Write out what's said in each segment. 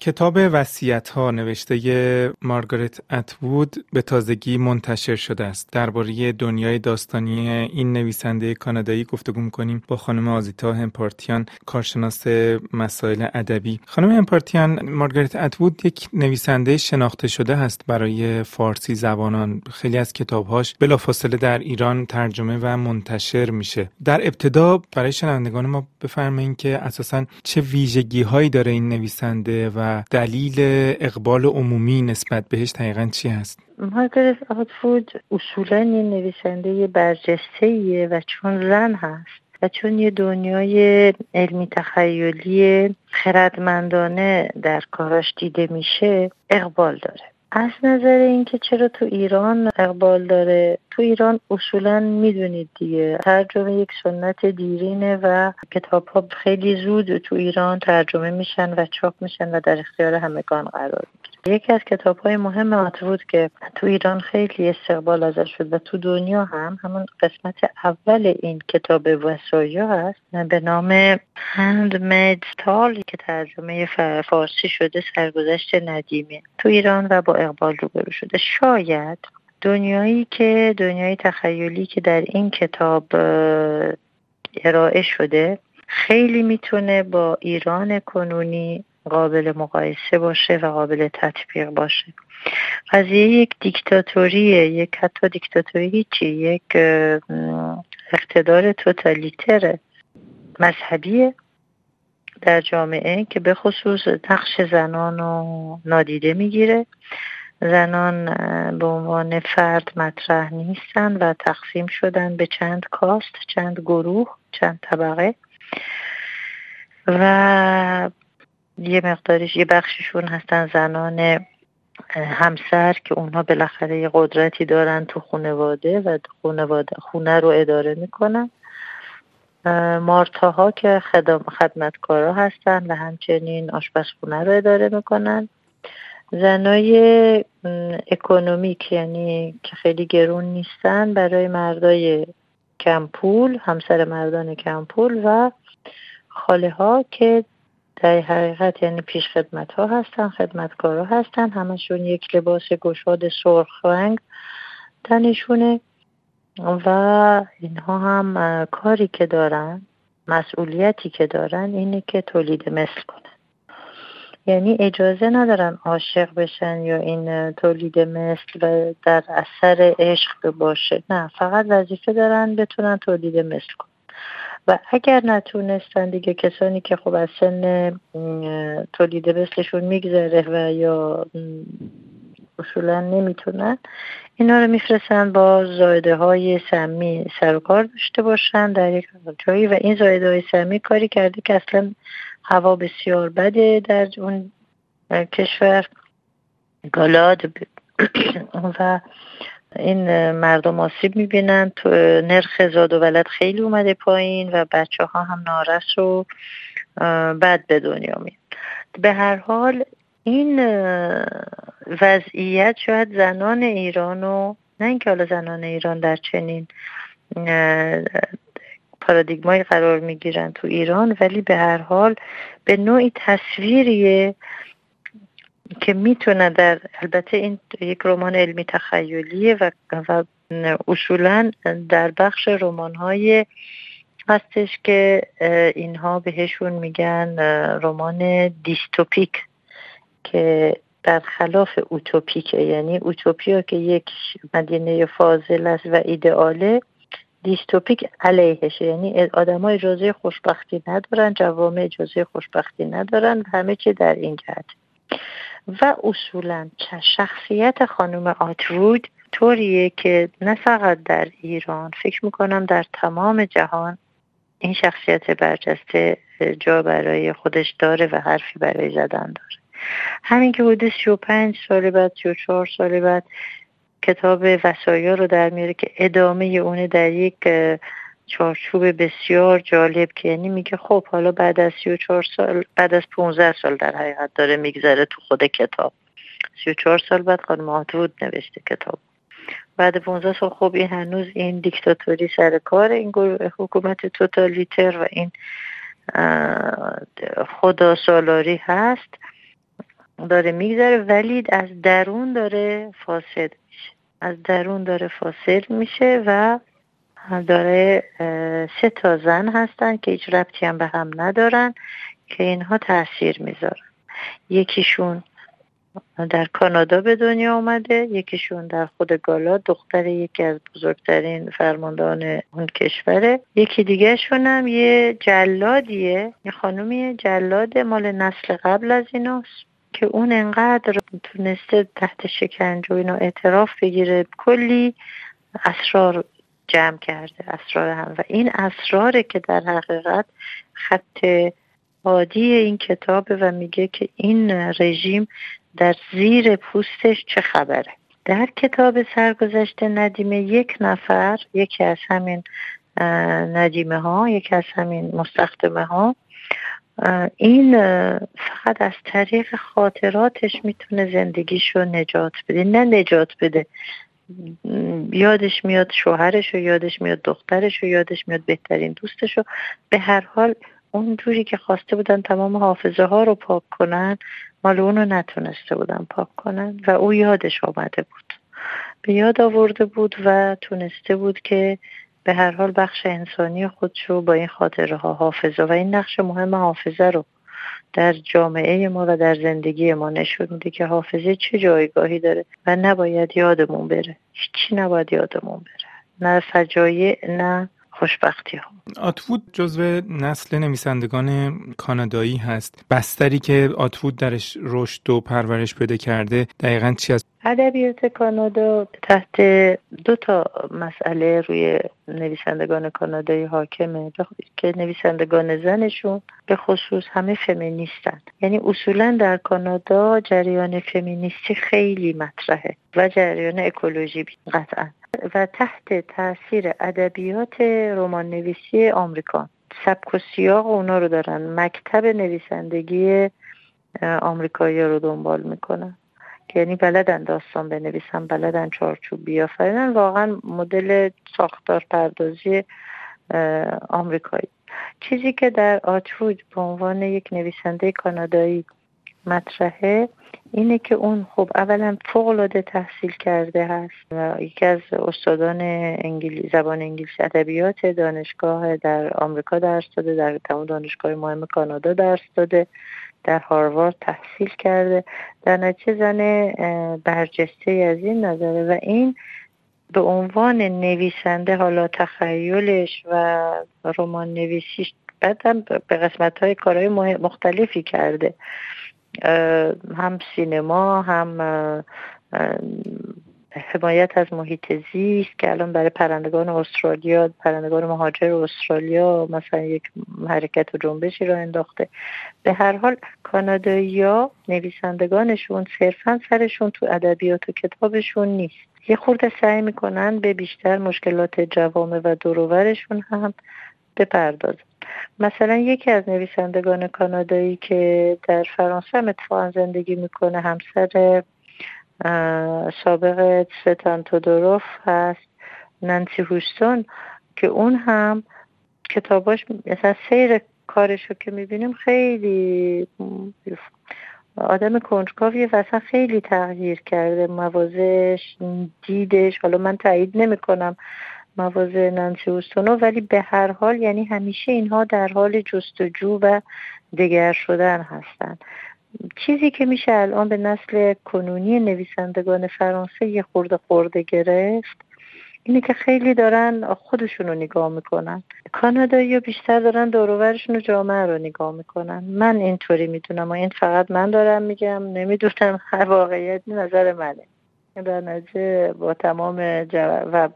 کتاب وسیعت ها نوشته مارگارت اتوود به تازگی منتشر شده است. درباره دنیای داستانی این نویسنده کانادایی گفتگو می‌کنیم با خانم آزیتا همپارتیان کارشناس مسائل ادبی. خانم همپارتیان مارگارت اتوود یک نویسنده شناخته شده است برای فارسی زبانان. خیلی از کتابهاش بلافاصله در ایران ترجمه و منتشر میشه. در ابتدا برای شنوندگان ما بفرمایید که اساسا چه ویژگی هایی داره این نویسنده و دلیل اقبال عمومی نسبت بهش دقیقا چی هست؟ مارگرت آتفود اصولا یه نویسنده برجسته و چون زن هست و چون یه دنیای علمی تخیلی خردمندانه در کاراش دیده میشه اقبال داره از نظر اینکه چرا تو ایران اقبال داره تو ایران اصولا می‌دونید دیگه. ترجمه یک سنت دیرینه و کتاب ها خیلی زود تو ایران ترجمه میشن و چاپ میشن و در اختیار همگان قرار یکی از کتاب های مهم آترود که تو ایران خیلی استقبال ازش شد و تو دنیا هم همون قسمت اول این کتاب وسایا هست به نام هندمید تال که ترجمه فارسی شده سرگذشت ندیمه تو ایران و با اقبال روبرو شده. شاید دنیایی که دنیای تخیلی که در این کتاب ارائه شده خیلی می‌تونه با ایران کنونی قابل مقایسه باشه و قابل تطبیق باشه. قضیه یک دیکتاتوریه یک حتی دیکتاتوری چی یک اقتدار توتالیتر مذهبیه در جامعه که به خصوص نقش زنان رو نادیده می‌گیره. زنان به عنوان فرد مطرح نیستن و تقسیم شدن به چند کاست چند گروه چند طبقه. و یه مقدارش یه بخششون هستن زنان همسر که اونها بالاخره یه قدرتی دارن تو خانواده و خانواده خونه رو اداره می‌کنن. مارتاها که خدمتکارا هستن و همچنین آشپزخونه رو اداره می‌کنن. زنای اکونومیک یعنی که خیلی گرون نیستن برای مردای کمپول همسر مردان کمپول و خاله ها که در حقیقت یعنی پیش خدمت ها هستن خدمتکارا هستن همشون یک لباس گشاد سرخ رنگ تنشونه و اینها هم کاری که دارن مسئولیتی که دارن اینه که تولید مثل کنن. یعنی اجازه ندارن عاشق بشن یا این تولید مثل و در اثر عشق باشه. نه فقط وظیفه دارن بتونن تولید مثل کنن. و اگر نتونستن دیگه کسانی که خب از سن تولید مثلشون میگذره و یا اصولا نمی‌تونن اینا رو میفرستن با زایده های سمی سرکار داشته باشن در یک جایی و این زایده های سمی کاری کرده که اصلا هوا بسیار بده در اون کشور. گالاد و این مردم آسیب می‌بینن. تو نرخ زاد و ولد خیلی اومده پایین و بچه ها هم نارس و بد به دنیا میاد به هر حال این وضعیت شاید زنان ایران و نه اینکه حالا زنان ایران در چنین پارادیگمایی قرار می‌گیرن تو ایران ولی به هر حال به نوعی تصویریه که می‌تونه در البته این یک رمان علمی تخیلیه و, و اصولا در بخش رمان های هستش که اینها بهشون میگن رمان دیستوپیک که خلاف اوتوپیکه. یعنی اوتوپیا که یک مدینه فاضل است و ایدئاله دیستوپیک علیهشه. یعنی آدم ها اجازه خوشبختی ندارن جوامع اجازه خوشبختی ندارن همه چی در این جهت. و اصولا شخصیت خانم آترود طوریه که نه فقط در ایران فکر می‌کنم در تمام جهان این شخصیت برجسته جا برای خودش داره و حرفی برای زدن داره. همین که حدود 35 سال بعد 34 سال بعد کتاب وسایا رو در میاره که ادامه اونه در یک چارچوب بسیار جالب که یعنی میگه خب حالا بعد از 34 سال بعد از 15 سال در حقیقت داره میگذره تو خود کتاب. 34 سال بعد خانم آترود نوشته کتاب. بعد 15 سال خب این هنوز این دیکتاتوری سر کار این حکومت توتالیتر و این خدا سالاری هست. داره میگذره ولی از درون داره فاسد میشه. از درون داره فاسد میشه و داره سه تا زن هستن که هیچ ربطی هم به هم ندارن که اینها تاثیر می‌ذارن. یکیشون در کانادا به دنیا آمده یکیشون در خود گالا دختر یکی از بزرگترین فرماندهان اون کشوره. یکی دیگه هم یه جلادیه یه خانومی جلاد مال نسل قبل از ایناست که اون انقدر تونسته تحت شکنج و اینو اعتراف بگیره. کلی اسرار جمع کرده اسرار هم. و این اسراره که در حقیقت خط عادی این کتابه و میگه که این رژیم در زیر پوستش چه خبره. در کتاب سرگذشت ندیمه یک نفر یکی از همین ندیمه ها یکی از همین مستخدمه ها این فقط از طریق خاطراتش می‌تونه زندگیش رو نجات بده. نه نجات بده یادش میاد شوهرش و یادش میاد دخترش و یادش میاد بهترین دوستش و به هر حال اونجوری که خواسته بودن تمام حافظه ها رو پاک کنن مال اونو نتونسته بودن پاک کنن و او یادش آمده بود. به یاد آورده بود و تونسته بود که به هر حال بخش انسانی خودشو با این خاطره ها حافظه و این نقش مهم حافظه رو در جامعه ما و در زندگی ما نشون میده که حافظه چه جایگاهی داره و نباید یادمون بره. هیچی نباید یادمون بره. نه فجایع نه خوشبختی ها. آتوود جزو نسل نویسندگان کانادایی هست. بستری که آتوود درش رشد و پرورش پیدا کرده دقیقا چی است ادبیات کانادا تحت دو تا مسئله روی نویسندگان کانادایی حاکمه. که نویسندگان زنشون به خصوص همه فمینیستن. یعنی اصولا در کانادا جریان فمینیستی خیلی مطرحه و جریان اکولوژی قطعا. و تحت تاثیر ادبیات رمان نویسی آمریکا. سبک و سیاق اونا رو دارن. مکتب نویسندگی آمریکایی رو دنبال می‌کنن. یعنی بلدن داستان بنویسن بلدن چارچوب بیافرینن. واقعا مدل ساختار پردازی آمریکایی. چیزی که در آتفود به عنوان یک نویسنده کانادایی مطرحه اینه که اون خب اولا فوق العاده تحصیل کرده هست و یکی از استادان انگلیس زبان انگلیسی ادبیات دانشگاه در آمریکا درس داده در تمام دانشگاه مهم کانادا درس داده در هاروارد تحصیل کرده. در نتیجه زن برجسته از این نظره و این به عنوان نویسنده حالا تخیلش و رمان نویسیش بعدم به قسمت های کارهای مختلفی کرده. هم سینما هم حمایت از محیط زیست که الان برای پرندگان استرالیا پرندگان مهاجر استرالیا مثلا یک حرکت و جنبشی را انداخته. به هر حال کانادایی نویسندگانشون صرفا سرشون تو ادبیات و کتابشون نیست. یه خورده سعی می‌کنن به بیشتر مشکلات جوامع و دروورشون هم بپردازن. مثلا یکی از نویسندگان کانادایی که در فرانسه هم اتفاقا زندگی می‌کنه همسر سابق ستان تودوروف هست نانسی هوستون که اون هم کتاباش مثلا سیر کارش رو که می‌بینیم خیلی آدم کنجکاویه و اصلا خیلی تغییر کرده موازش دیدش. حالا من تایید نمی‌کنم. مواضع نانسی اوستونو ولی به هر حال یعنی همیشه اینها در حال جستجو و دگر شدن هستند چیزی که میشه الان به نسل کنونی نویسندگان فرانسه یه خورده خورده گرفت اینه که خیلی دارن خودشون رو نگاه می‌کنن. کانادایی بیشتر دارن دوروورشون و جامعه رو نگاه می‌کنن. من اینطوری می‌دونم و این فقط من دارم میگم نمی‌دونم هر واقعیت نظر منه. در نتیجه با تمام جو... و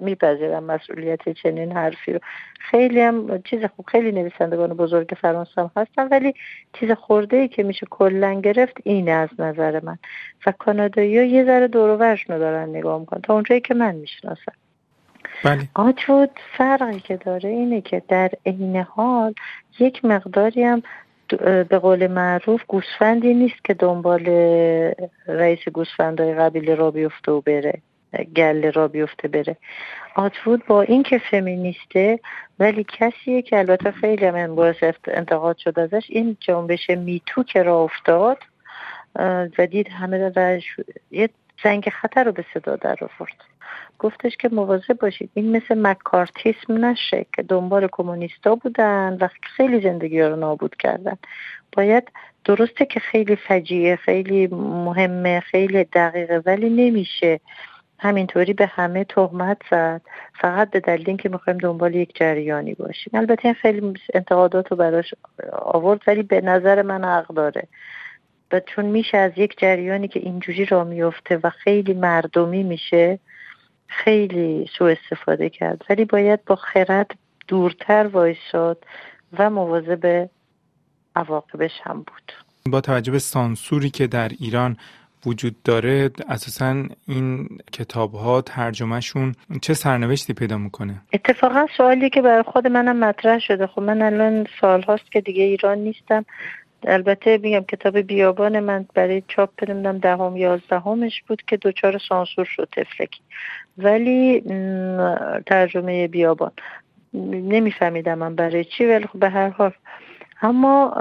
میپذیرم مسئولیت چنین حرفی رو. خیلی هم چیز خوب خیلی نویسندگان بزرگ فرانسه هم هستن ولی چیز خورده ای که میشه کلا گرفت اینه از نظر من. و کانادایی ها یه ذره دورورش رو دارن نگاه می‌کنن تا اونجایی که من می‌شناسم. بله. آتفود فرقی که داره اینه که در عین حال یک مقداری هم به قول معروف گوسفندی نیست که دنبال رئیس گوسفندهای قبیله را بیفته و بره گله را بیفته بره. آتفود با اینکه فمینیسته ولی کسیه که البته خیلی هم باعث انتقاد شد ازش این جنبش میتو که را افتاد و دید همه و یه زنگ خطر رو به صدا در آورد. گفتش که مواظب باشید این مثل مکارتیسم نشه که دنبال کمونیستا بودن و خیلی زندگی رو نابود کردن. باید درسته که خیلی فجیعه خیلی مهمه خیلی دقیقه ولی نمیشه. همینطوری به همه تهمت زد. فقط به دلیل اینکه می‌خوایم دنبال یک جریانی باشیم. البته این خیلی انتقادات رو براش آورد ولی به نظر من حق داره. و چون میشه از یک جریانی که اینجوری را میفته و خیلی مردمی میشه خیلی سوء استفاده کرد. ولی باید با خرد دورتر وایساد و مواظب عواقبش هم بود. با توجه به سانسوری که در ایران وجود داره اساسا این کتاب ها ترجمهشون چه سرنوشتی پیدا می‌کنه؟ اتفاقا سوالی که برای خود منم مطرح شده. خب من الان سال هاست که دیگه ایران نیستم. البته میگم کتاب بیابان من برای چاپ نمی‌دونم دهم یازدهمش بود که دوچار سانسور شد تفلکی ولی ترجمه بیابان. نمیفهمیدم من برای چی ولی خب به هر حال اما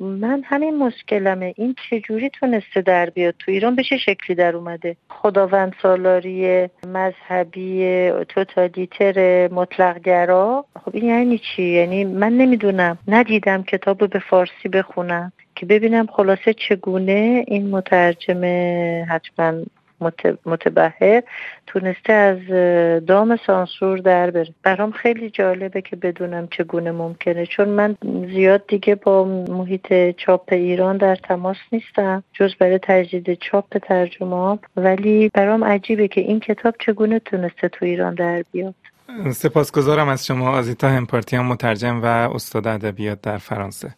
من همین مشکلمه. این چجوری تونسته در بیاد تو ایران؟ به چه شکلی در اومده؟ خداوند سالاری مذهبی توتالیتر مطلقگرا؟ خب این یعنی چی؟ یعنی من نمی‌دونم. ندیدم کتاب به فارسی بخونم. که ببینم خلاصه چگونه این مترجمه حتما متبهر تونسته از دام سانسور در بره. برام خیلی جالبه که بدونم چگونه ممکنه چون من زیاد دیگه با محیط چاپ ایران در تماس نیستم جز برای تجدید چاپ ترجمه ولی برام عجیبه که این کتاب چگونه تونسته تو ایران در بیاد. سپاسگزارم از شما آزیتا همپارتیان مترجم و استاد ادبیات در فرانسه.